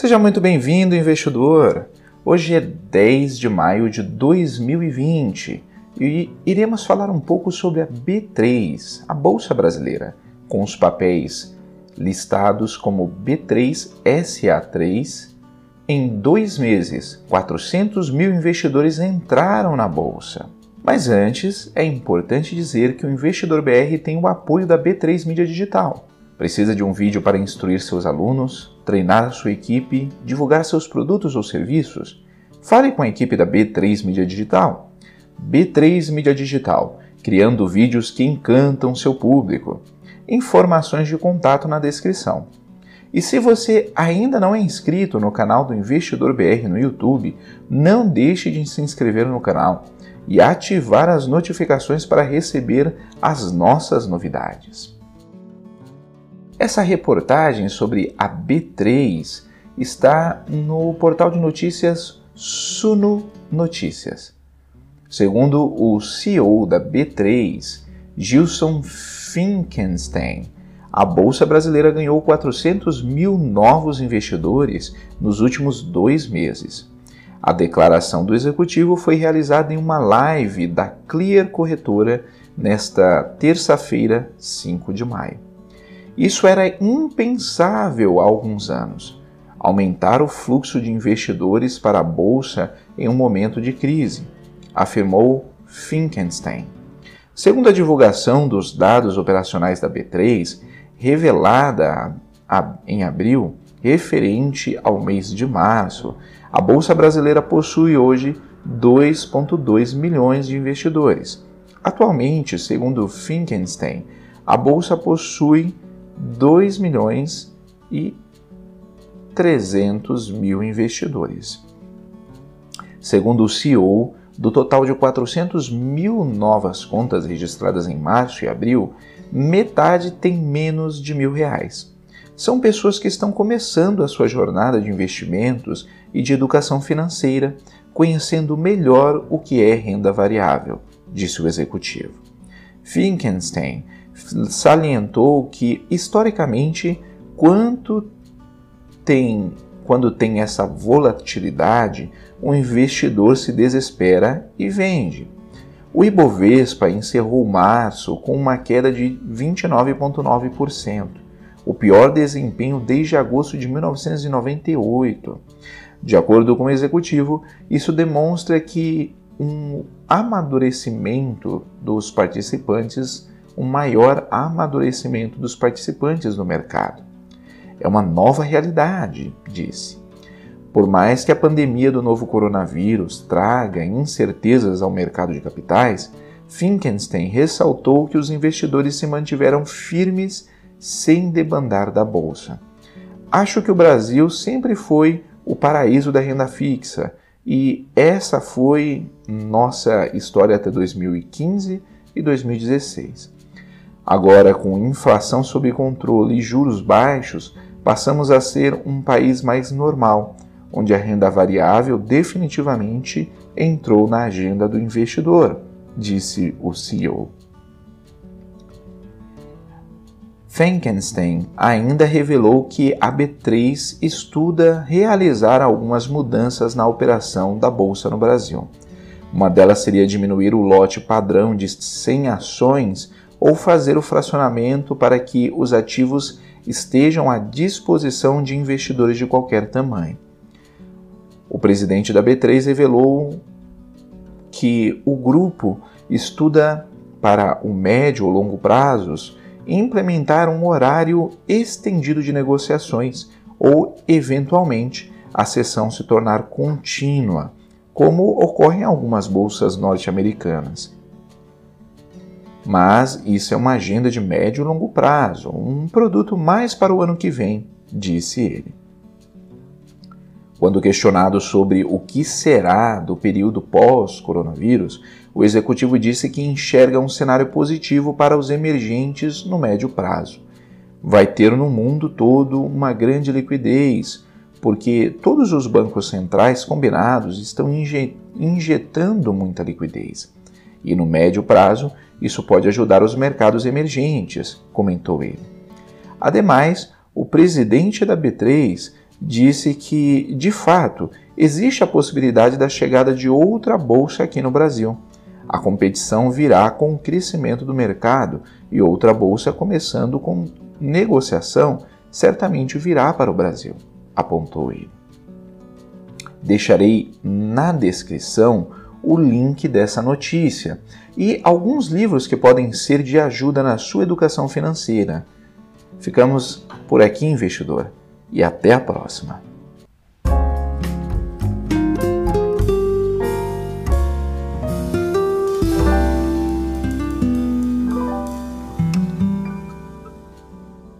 Seja muito bem-vindo, investidor! Hoje é 10 de maio de 2020 e iremos falar um pouco sobre a B3, a Bolsa Brasileira, com os papéis listados como B3SA3. Em dois meses, 400 mil investidores entraram na Bolsa. Mas antes, é importante dizer que o Investidor BR tem o apoio da B3 Mídia Digital. Precisa de um vídeo para instruir seus alunos, treinar sua equipe, divulgar seus produtos ou serviços? Fale com a equipe da B3 Mídia Digital. B3 Mídia Digital, criando vídeos que encantam seu público. Informações de contato na descrição. E se você ainda não é inscrito no canal do Investidor BR no YouTube, não deixe de se inscrever no canal e ativar as notificações para receber as nossas novidades. Essa reportagem sobre a B3 está no portal de notícias Suno Notícias. Segundo o CEO da B3, Gilson Finkenstein, a Bolsa Brasileira ganhou 400 mil novos investidores nos últimos dois meses. A declaração do executivo foi realizada em uma live da Clear Corretora nesta terça-feira, 5 de maio. Isso era impensável há alguns anos. Aumentar o fluxo de investidores para a bolsa em um momento de crise, afirmou Finkenstein. Segundo a divulgação dos dados operacionais da B3, revelada em abril, referente ao mês de março, a Bolsa Brasileira possui hoje 2,2 milhões de investidores. Atualmente, segundo Finkenstein, a Bolsa possui 2 milhões e 300 mil investidores. Segundo o CEO, do total de 400 mil novas contas registradas em março e abril, metade tem menos de mil reais. São pessoas que estão começando a sua jornada de investimentos e de educação financeira, conhecendo melhor o que é renda variável, disse o executivo. Finkenstein salientou que, historicamente, quanto tem, quando tem essa volatilidade, o investidor se desespera e vende. O Ibovespa encerrou março com uma queda de 29,9%, o pior desempenho desde agosto de 1998. De acordo com o executivo, isso demonstra que um amadurecimento dos participantes um maior amadurecimento dos participantes no mercado. É uma nova realidade, disse. Por mais que a pandemia do novo coronavírus traga incertezas ao mercado de capitais, Finkenstein ressaltou que os investidores se mantiveram firmes sem debandar da bolsa. Acho que o Brasil sempre foi o paraíso da renda fixa e essa foi nossa história até 2015 e 2016. Agora, com inflação sob controle e juros baixos, passamos a ser um país mais normal, onde a renda variável definitivamente entrou na agenda do investidor, disse o CEO. Frankenstein ainda revelou que a B3 estuda realizar algumas mudanças na operação da bolsa no Brasil. Uma delas seria diminuir o lote padrão de 100 ações ou fazer o fracionamento para que os ativos estejam à disposição de investidores de qualquer tamanho. O presidente da B3 revelou que o grupo estuda para o médio ou longo prazos implementar um horário estendido de negociações ou, eventualmente, a sessão se tornar contínua, como ocorre em algumas bolsas norte-americanas. Mas isso é uma agenda de médio e longo prazo, um produto mais para o ano que vem, disse ele. Quando questionado sobre o que será do período pós-coronavírus, o executivo disse que enxerga um cenário positivo para os emergentes no médio prazo. Vai ter no mundo todo uma grande liquidez, porque todos os bancos centrais combinados estão injetando muita liquidez. E no médio prazo, isso pode ajudar os mercados emergentes, comentou ele. Ademais, o presidente da B3 disse que, de fato, existe a possibilidade da chegada de outra bolsa aqui no Brasil. A competição virá com o crescimento do mercado e outra bolsa começando com negociação certamente virá para o Brasil, apontou ele. Deixarei na descrição o link dessa notícia e alguns livros que podem ser de ajuda na sua educação financeira. Ficamos por aqui, investidor, e até a próxima.